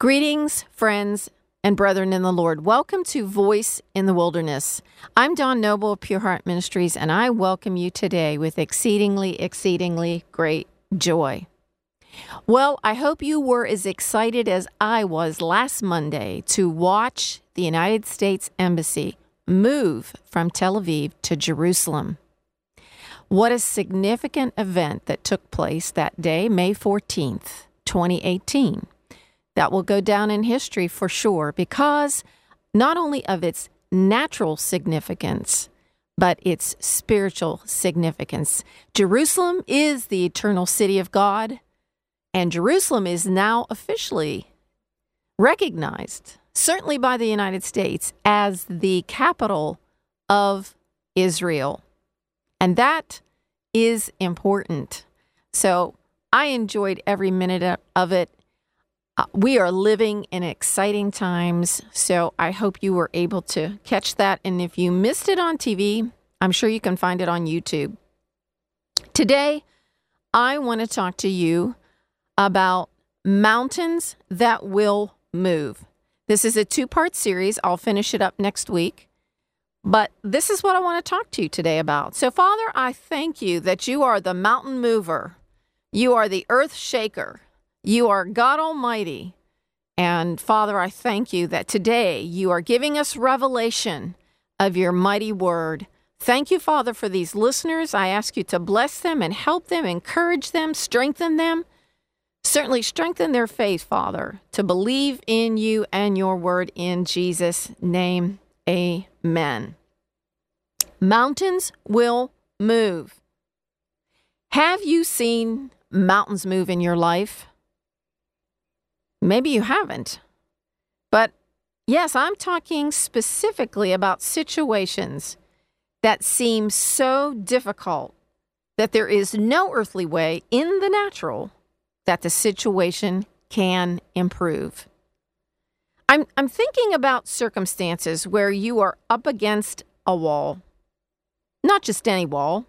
Greetings, friends and brethren in the Lord. Welcome to Voice in the Wilderness. I'm Dawn Noble of Pure Heart Ministries, and I welcome you today with exceedingly, exceedingly great joy. Well, I hope you were as excited as I was last Monday to watch the United States Embassy move from Tel Aviv to Jerusalem. What a significant event that took place that day, May 14th, 2018 that will go down in history for sure because not only of its natural significance, but its spiritual significance. Jerusalem is the eternal city of God, and Jerusalem is now officially recognized, certainly by the United States, as the capital of Israel. And that is important. So I enjoyed every minute of it. Uh, we are living in exciting times, so I hope you were able to catch that. And if you missed it on TV, I'm sure you can find it on YouTube. Today, I want to talk to you about mountains that will move. This is a two part series. I'll finish it up next week. But this is what I want to talk to you today about. So, Father, I thank you that you are the mountain mover, you are the earth shaker. You are God Almighty. And Father, I thank you that today you are giving us revelation of your mighty word. Thank you, Father, for these listeners. I ask you to bless them and help them, encourage them, strengthen them. Certainly strengthen their faith, Father, to believe in you and your word in Jesus' name. Amen. Mountains will move. Have you seen mountains move in your life? Maybe you haven't. But yes, I'm talking specifically about situations that seem so difficult that there is no earthly way in the natural that the situation can improve. I'm, I'm thinking about circumstances where you are up against a wall, not just any wall,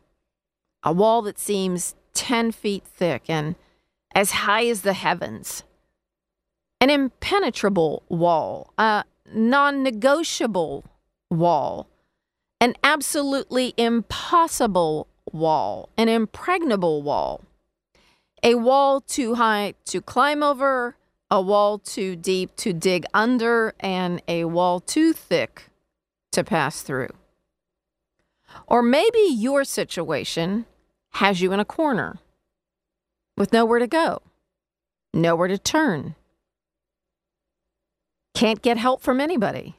a wall that seems 10 feet thick and as high as the heavens an impenetrable wall, a non negotiable wall, an absolutely impossible wall, an impregnable wall, a wall too high to climb over, a wall too deep to dig under, and a wall too thick to pass through. Or maybe your situation has you in a corner with nowhere to go, nowhere to turn, can't get help from anybody.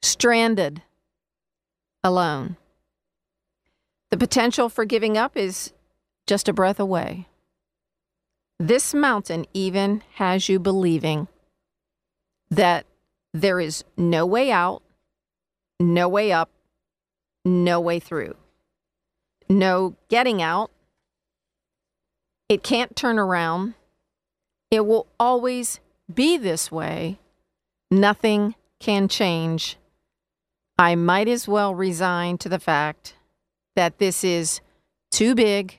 Stranded. Alone. The potential for giving up is just a breath away. This mountain even has you believing that there is no way out, no way up, no way through, no getting out. It can't turn around. It will always be this way Nothing can change. I might as well resign to the fact that this is too big,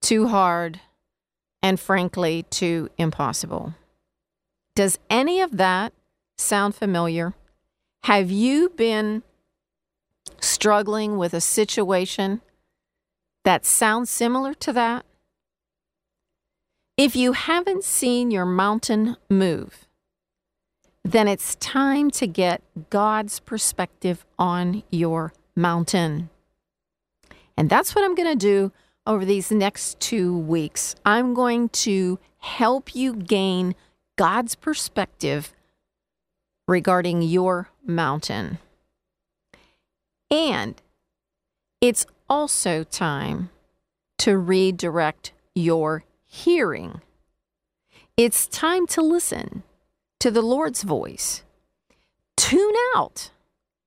too hard, and frankly, too impossible. Does any of that sound familiar? Have you been struggling with a situation that sounds similar to that? If you haven't seen your mountain move, then it's time to get God's perspective on your mountain. And that's what I'm going to do over these next two weeks. I'm going to help you gain God's perspective regarding your mountain. And it's also time to redirect your hearing. It's time to listen to the Lord's voice. Tune out.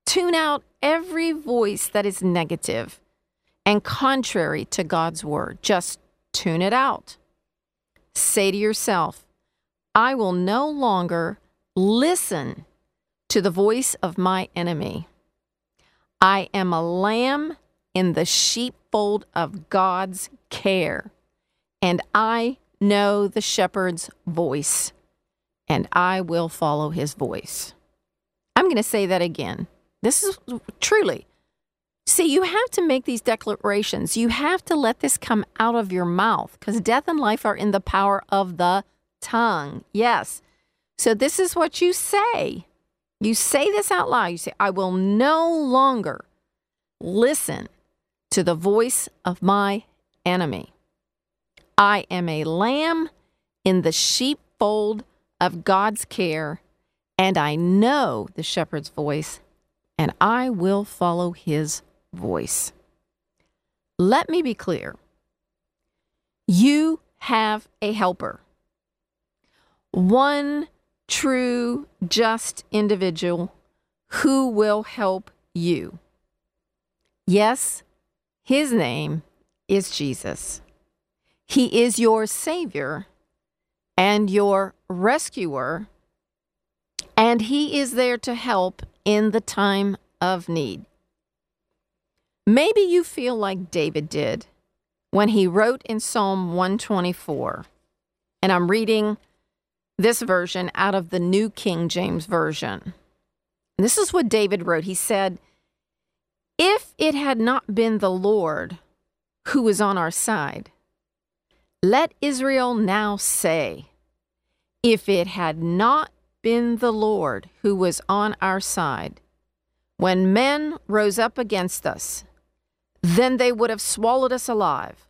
Tune out every voice that is negative and contrary to God's word. Just tune it out. Say to yourself, I will no longer listen to the voice of my enemy. I am a lamb in the sheepfold of God's care, and I know the shepherd's voice and I will follow his voice. I'm going to say that again. This is truly. See, you have to make these declarations. You have to let this come out of your mouth because death and life are in the power of the tongue. Yes. So this is what you say. You say this out loud. You say, I will no longer listen to the voice of my enemy. I am a lamb in the sheepfold of God's care, and I know the shepherd's voice, and I will follow his voice. Let me be clear. You have a helper. One true, just individual who will help you. Yes, his name is Jesus. He is your Savior and your rescuer, and He is there to help in the time of need. Maybe you feel like David did when he wrote in Psalm 124, and I'm reading this version out of the New King James Version. This is what David wrote. He said, If it had not been the Lord who was on our side, let Israel now say, If it had not been the Lord who was on our side, when men rose up against us, then they would have swallowed us alive.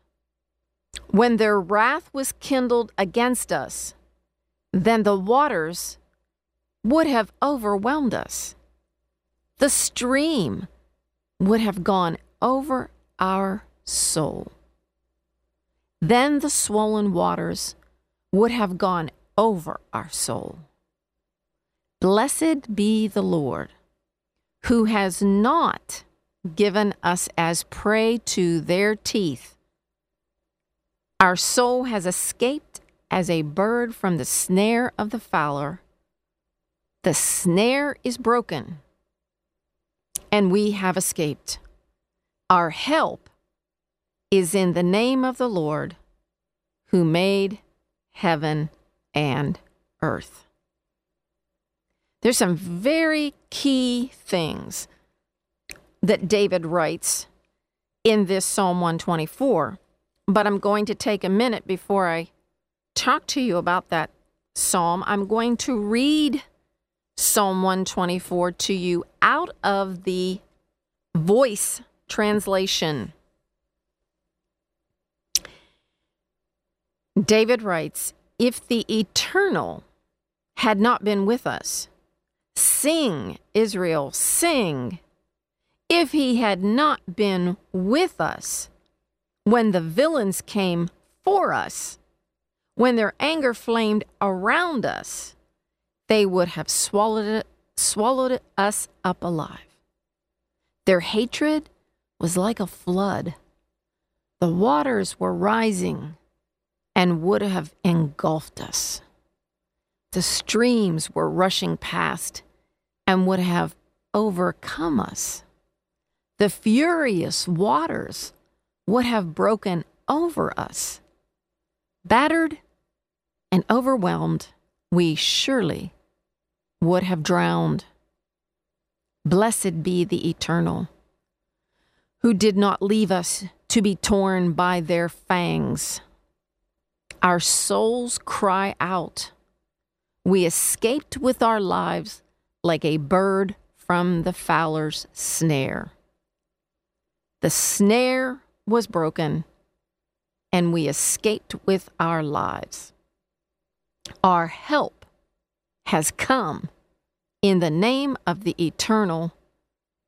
When their wrath was kindled against us, then the waters would have overwhelmed us. The stream would have gone over our soul. Then the swollen waters would have gone over our soul. Blessed be the Lord, who has not given us as prey to their teeth. Our soul has escaped as a bird from the snare of the fowler. The snare is broken, and we have escaped. Our help is in the name of the Lord who made heaven and earth. There's some very key things that David writes in this Psalm 124, but I'm going to take a minute before I talk to you about that psalm. I'm going to read Psalm 124 to you out of the voice translation. David writes, If the eternal had not been with us, sing, Israel, sing. If he had not been with us when the villains came for us, when their anger flamed around us, they would have swallowed it, swallowed us up alive. Their hatred was like a flood. The waters were rising and would have engulfed us. The streams were rushing past and would have overcome us. The furious waters would have broken over us. Battered and overwhelmed, we surely would have drowned. Blessed be the Eternal, who did not leave us to be torn by their fangs. Our souls cry out. We escaped with our lives like a bird from the fowler's snare. The snare was broken, and we escaped with our lives. Our help has come in the name of the eternal,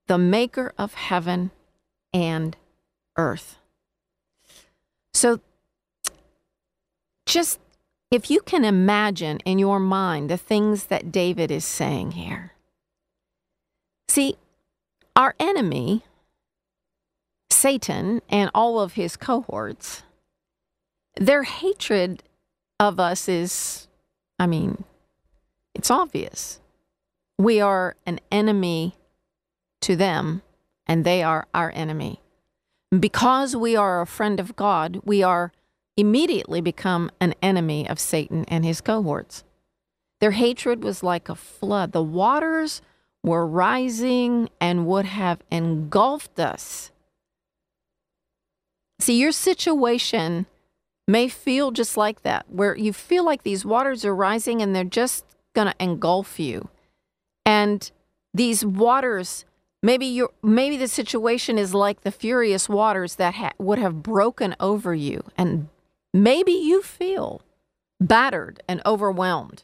the maker of heaven and earth. So just if you can imagine in your mind the things that David is saying here. See, our enemy, Satan, and all of his cohorts, their hatred of us is, I mean, it's obvious. We are an enemy to them, and they are our enemy. Because we are a friend of God, we are immediately become an enemy of Satan and his cohorts. Their hatred was like a flood. The waters were rising and would have engulfed us. See, your situation may feel just like that, where you feel like these waters are rising and they're just going to engulf you. And these waters, maybe you maybe the situation is like the furious waters that ha- would have broken over you and maybe you feel battered and overwhelmed.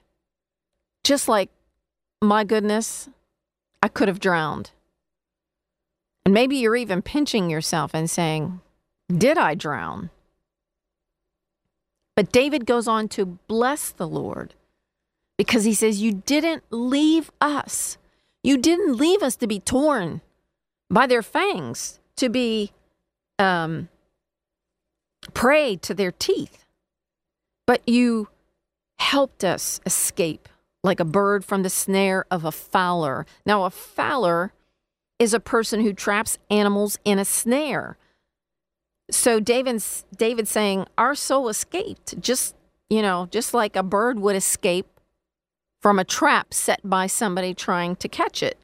Just like my goodness, I could have drowned. And maybe you're even pinching yourself and saying, Did I drown? But David goes on to bless the Lord because he says, You didn't leave us. You didn't leave us to be torn by their fangs, to be um, prey to their teeth, but you helped us escape like a bird from the snare of a fowler. Now, a fowler is a person who traps animals in a snare. So David's David saying our soul escaped, just you know, just like a bird would escape from a trap set by somebody trying to catch it.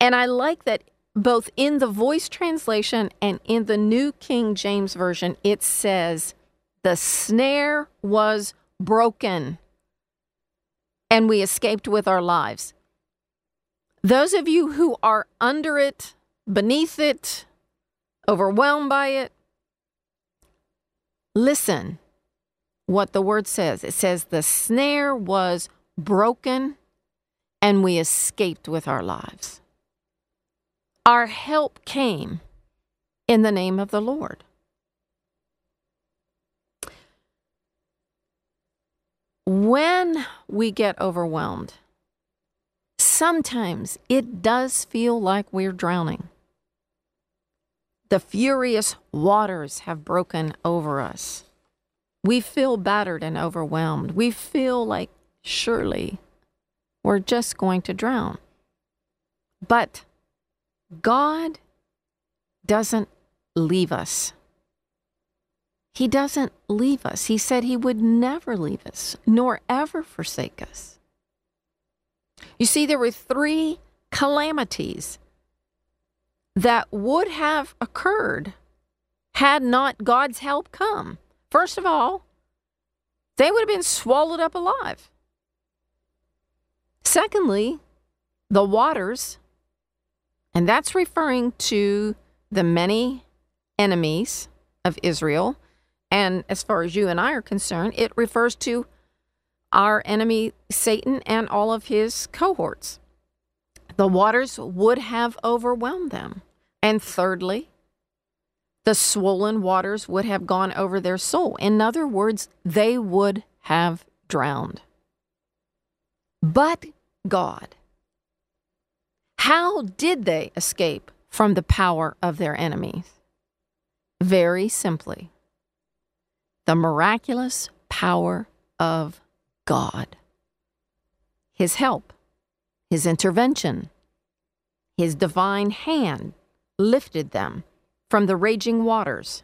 And I like that both in the voice translation and in the New King James Version, it says, the snare was broken, and we escaped with our lives. Those of you who are under it, beneath it, overwhelmed by it, listen what the word says. It says, The snare was broken, and we escaped with our lives. Our help came in the name of the Lord. when we get overwhelmed, sometimes it does feel like we're drowning. The furious waters have broken over us. We feel battered and overwhelmed. We feel like surely we're just going to drown. But God doesn't leave us. He doesn't leave us. He said he would never leave us, nor ever forsake us. You see, there were three calamities that would have occurred had not God's help come. First of all, they would have been swallowed up alive. Secondly, the waters, and that's referring to the many enemies of Israel and as far as you and I are concerned, it refers to our enemy Satan and all of his cohorts. The waters would have overwhelmed them. And thirdly, the swollen waters would have gone over their soul. In other words, they would have drowned. But God, how did they escape from the power of their enemies? Very simply the miraculous power of God. His help, His intervention, His divine hand lifted them from the raging waters.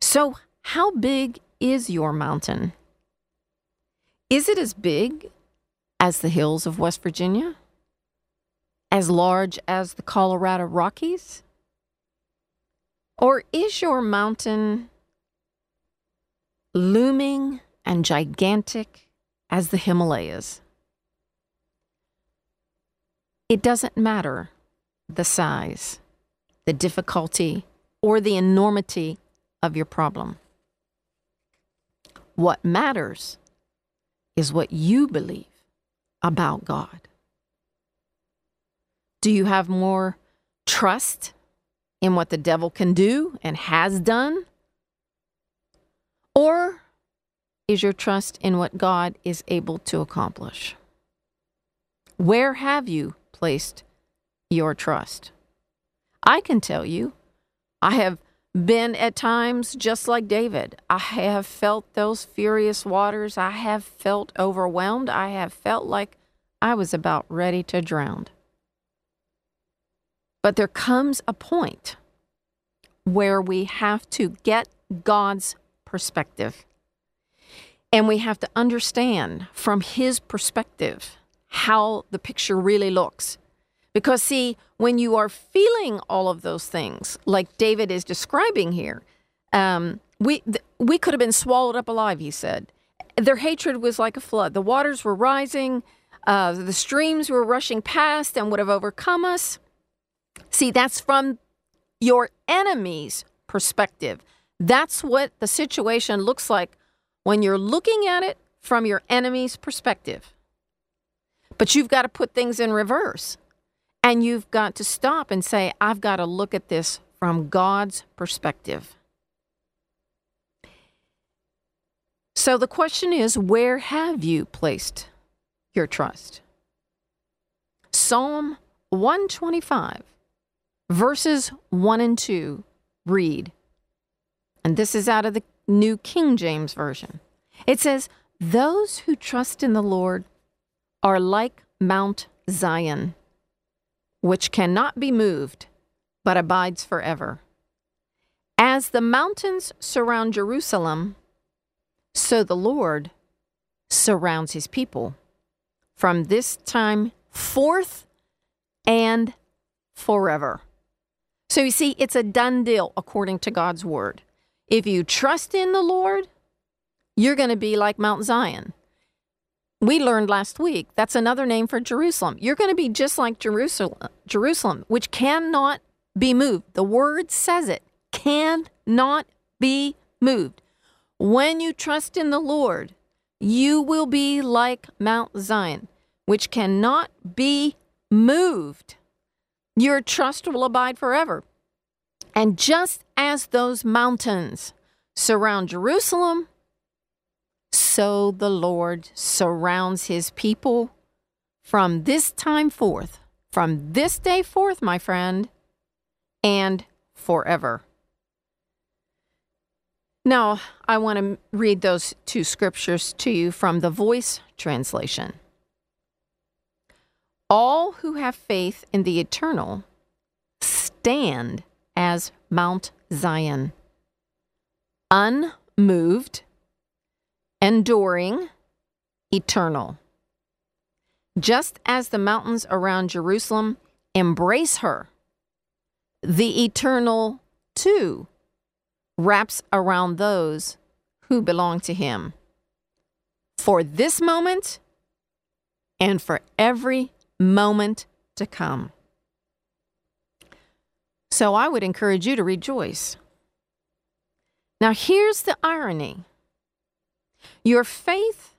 So, how big is your mountain? Is it as big as the hills of West Virginia? As large as the Colorado Rockies? Or is your mountain looming and gigantic as the Himalayas. It doesn't matter the size, the difficulty, or the enormity of your problem. What matters is what you believe about God. Do you have more trust in what the devil can do and has done or is your trust in what God is able to accomplish? Where have you placed your trust? I can tell you, I have been at times just like David. I have felt those furious waters. I have felt overwhelmed. I have felt like I was about ready to drown. But there comes a point where we have to get God's perspective. And we have to understand from his perspective how the picture really looks. Because, see, when you are feeling all of those things, like David is describing here, um, we, th- we could have been swallowed up alive, he said. Their hatred was like a flood. The waters were rising, uh, the streams were rushing past and would have overcome us. See, that's from your enemy's perspective. That's what the situation looks like when you're looking at it from your enemy's perspective. But you've got to put things in reverse. And you've got to stop and say, I've got to look at this from God's perspective. So the question is, where have you placed your trust? Psalm 125, verses 1 and 2 read, and this is out of the New King James Version. It says, Those who trust in the Lord are like Mount Zion, which cannot be moved, but abides forever. As the mountains surround Jerusalem, so the Lord surrounds his people from this time forth and forever. So you see, it's a done deal according to God's word. If you trust in the Lord, you're going to be like Mount Zion. We learned last week that's another name for Jerusalem. You're going to be just like Jerusalem, Jerusalem, which cannot be moved. The word says it cannot be moved. When you trust in the Lord, you will be like Mount Zion, which cannot be moved. Your trust will abide forever. And just as those mountains surround Jerusalem, so the Lord surrounds his people from this time forth, from this day forth, my friend, and forever. Now, I want to read those two scriptures to you from the Voice translation. All who have faith in the eternal stand as Mount Zion, unmoved, enduring, eternal. Just as the mountains around Jerusalem embrace her, the eternal too wraps around those who belong to Him. For this moment and for every moment to come. So I would encourage you to rejoice. Now, here's the irony your faith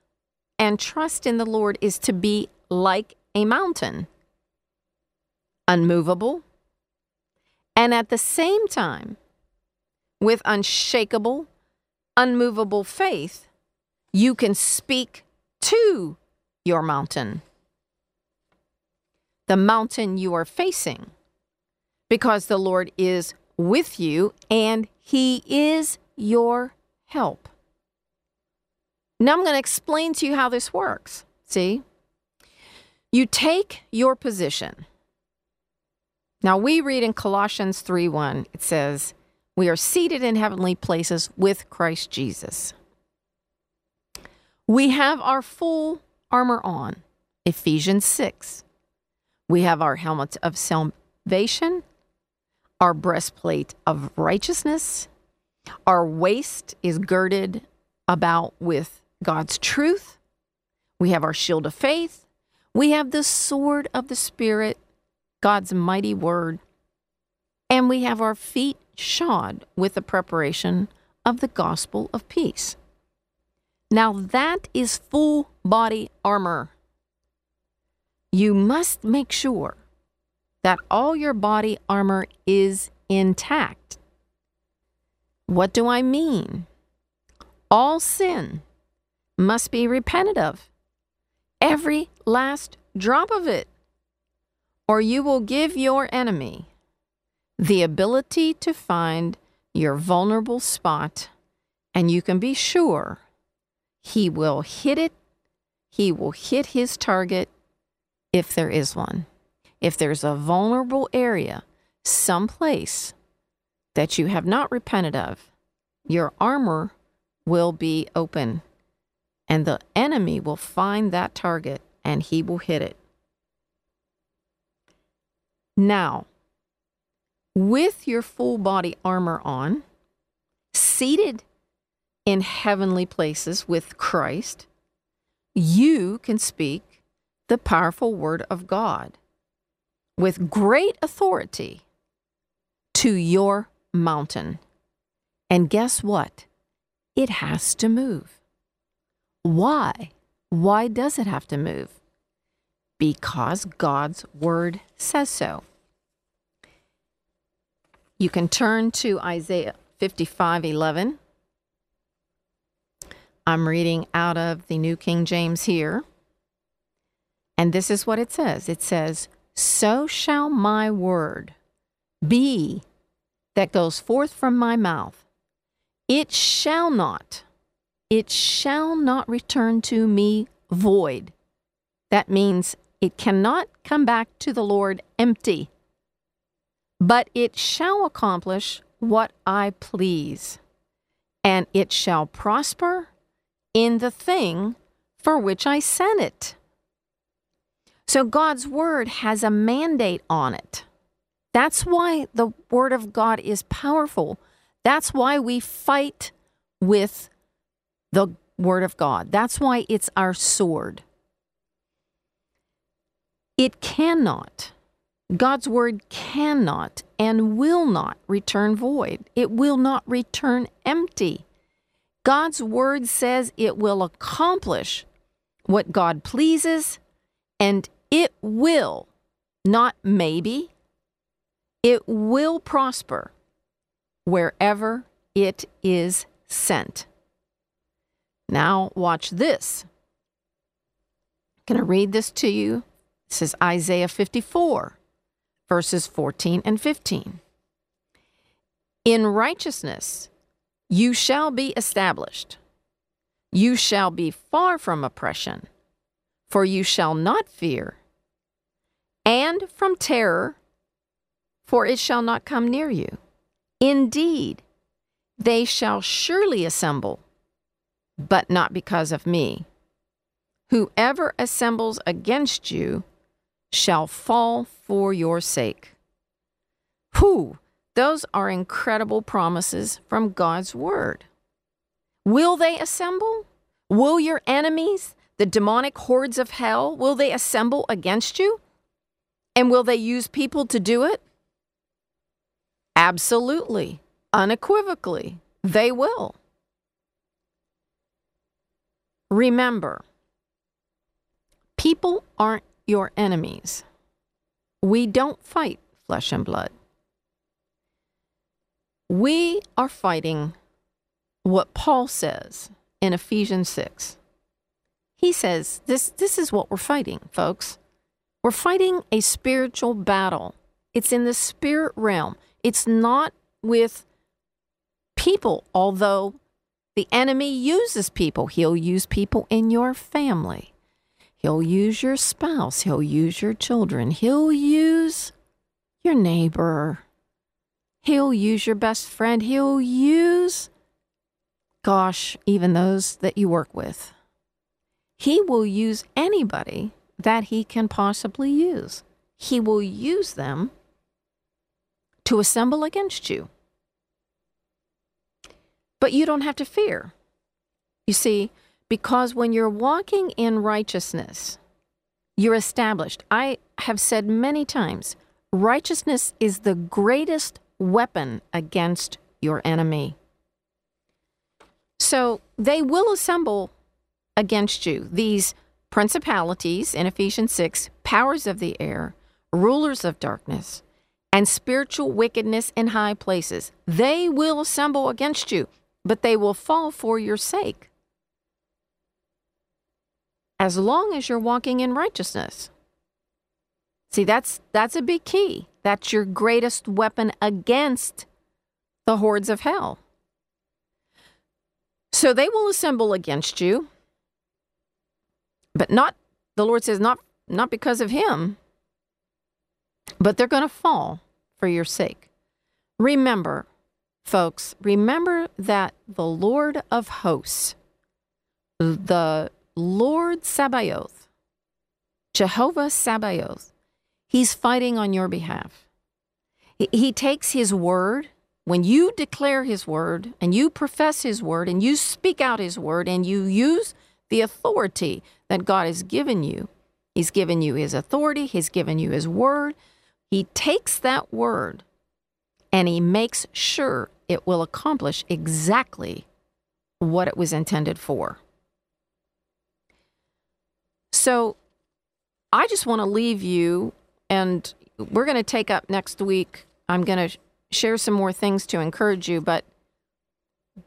and trust in the Lord is to be like a mountain, unmovable, and at the same time, with unshakable, unmovable faith, you can speak to your mountain, the mountain you are facing, because the Lord is with you and He is your help. Now I'm going to explain to you how this works. See? You take your position. Now we read in Colossians 3:1 it says, we are seated in heavenly places with Christ Jesus. We have our full armor on, Ephesians 6. We have our helmet of salvation, our breastplate of righteousness, our waist is girded about with God's truth. We have our shield of faith. We have the sword of the Spirit, God's mighty word. And we have our feet shod with the preparation of the gospel of peace. Now, that is full body armor. You must make sure that all your body armor is intact. What do I mean? All sin must be repented of, every last drop of it, or you will give your enemy the ability to find your vulnerable spot, and you can be sure he will hit it. He will hit his target if there is one. If there's a vulnerable area, someplace that you have not repented of, your armor will be open and the enemy will find that target and he will hit it. Now, with your full body armor on, seated in heavenly places with Christ, you can speak the powerful word of God with great authority to your mountain. And guess what? It has to move. Why? Why does it have to move? Because God's word says so. You can turn to Isaiah 55 11. I'm reading out of the New King James here. And this is what it says it says, So shall my word be that goes forth from my mouth. It shall not, it shall not return to me void. That means it cannot come back to the Lord empty, but it shall accomplish what I please, and it shall prosper in the thing for which I sent it. So God's word has a mandate on it. That's why the word of God is powerful. That's why we fight with the word of God. That's why it's our sword. It cannot, God's word cannot and will not return void. It will not return empty. God's word says it will accomplish what God pleases, and it will, not maybe, it will prosper wherever it is sent. Now, watch this. I'm going to read this to you. This is Isaiah 54, verses 14 and 15. In righteousness you shall be established. You shall be far from oppression, for you shall not fear, and from terror, for it shall not come near you. Indeed, they shall surely assemble, but not because of me. Whoever assembles against you shall fall for your sake. Who? Those are incredible promises from God's word. Will they assemble? Will your enemies, the demonic hordes of hell, will they assemble against you? And will they use people to do it? Absolutely, unequivocally, they will. Remember, people aren't your enemies. We don't fight flesh and blood. We are fighting what Paul says in Ephesians 6. He says this, this is what we're fighting, folks. We're fighting a spiritual battle. It's in the spirit realm. It's not with people, although the enemy uses people. He'll use people in your family. He'll use your spouse. He'll use your children. He'll use your neighbor. He'll use your best friend. He'll use, gosh, even those that you work with. He will use anybody that he can possibly use. He will use them to assemble against you. But you don't have to fear. You see, because when you're walking in righteousness, you're established. I have said many times righteousness is the greatest weapon against your enemy. So they will assemble against you, these principalities in Ephesians 6, powers of the air, rulers of darkness, and spiritual wickedness in high places. They will assemble against you, but they will fall for your sake. As long as you're walking in righteousness. See, that's that's a big key. That's your greatest weapon against the hordes of hell. So they will assemble against you, but not, the Lord says, not, not because of him, but they're going to fall for your sake. Remember, folks, remember that the Lord of hosts the Lord Sabaoth, Jehovah Sabaoth, he's fighting on your behalf. He, he takes his word, when you declare his word and you profess his word and you speak out his word and you use the authority that God has given you, he's given you his authority, he's given you his word. He takes that word and he makes sure it will accomplish exactly what it was intended for. So I just want to leave you, and we're going to take up next week. I'm going to share some more things to encourage you, but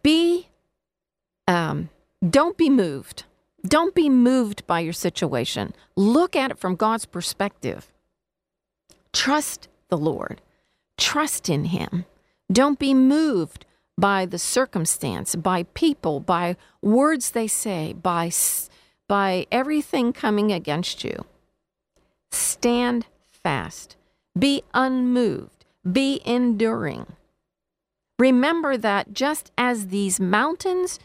be, um, don't be moved. Don't be moved by your situation. Look at it from God's perspective. Trust the Lord. Trust in Him. Don't be moved by the circumstance, by people, by words they say, by, by everything coming against you. Stand fast. Be unmoved. Be enduring. Remember that just as these mountains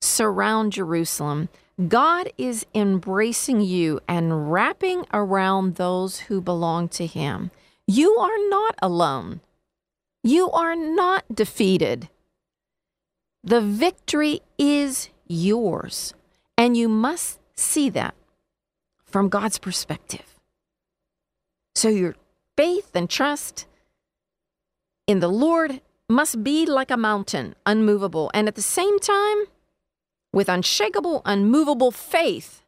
surround Jerusalem, God is embracing you and wrapping around those who belong to Him. You are not alone. You are not defeated. The victory is yours, and you must see that from God's perspective. So your faith and trust in the Lord must be like a mountain, unmovable, and at the same time, with unshakable, unmovable faith,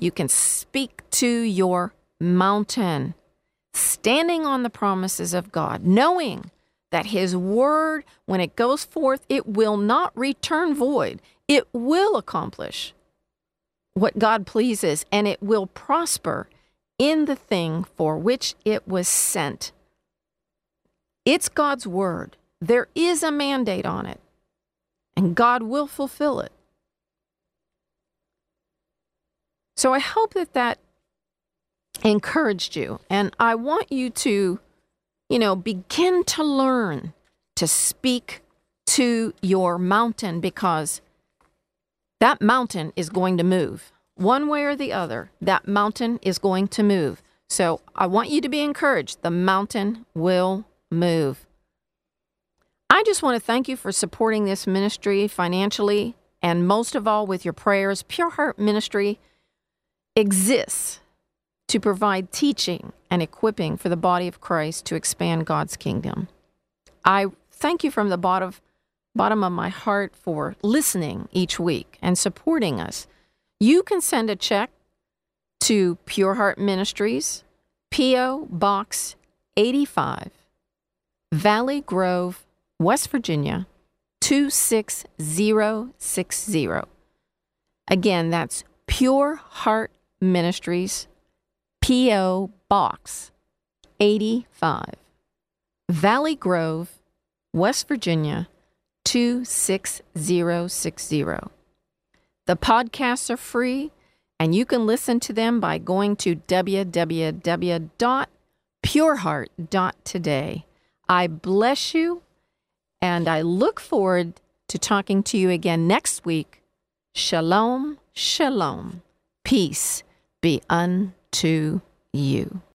you can speak to your mountain, standing on the promises of God, knowing that His word, when it goes forth, it will not return void. It will accomplish what God pleases, and it will prosper in the thing for which it was sent. It's God's word. There is a mandate on it, and God will fulfill it. So I hope that that encouraged you, and I want you to you know, begin to learn to speak to your mountain because that mountain is going to move. One way or the other, that mountain is going to move. So I want you to be encouraged. The mountain will move. I just want to thank you for supporting this ministry financially and most of all with your prayers. Pure Heart Ministry exists to provide teaching and equipping for the body of Christ to expand God's kingdom. I thank you from the bottom, bottom of my heart for listening each week and supporting us. You can send a check to Pure Heart Ministries, P.O. Box 85, Valley Grove, West Virginia 26060. Again, that's Pure Heart Ministries, P.O. Box 85, Valley Grove, West Virginia 26060. The podcasts are free, and you can listen to them by going to www.pureheart.today. I bless you, and I look forward to talking to you again next week. Shalom, shalom. Peace be unto you.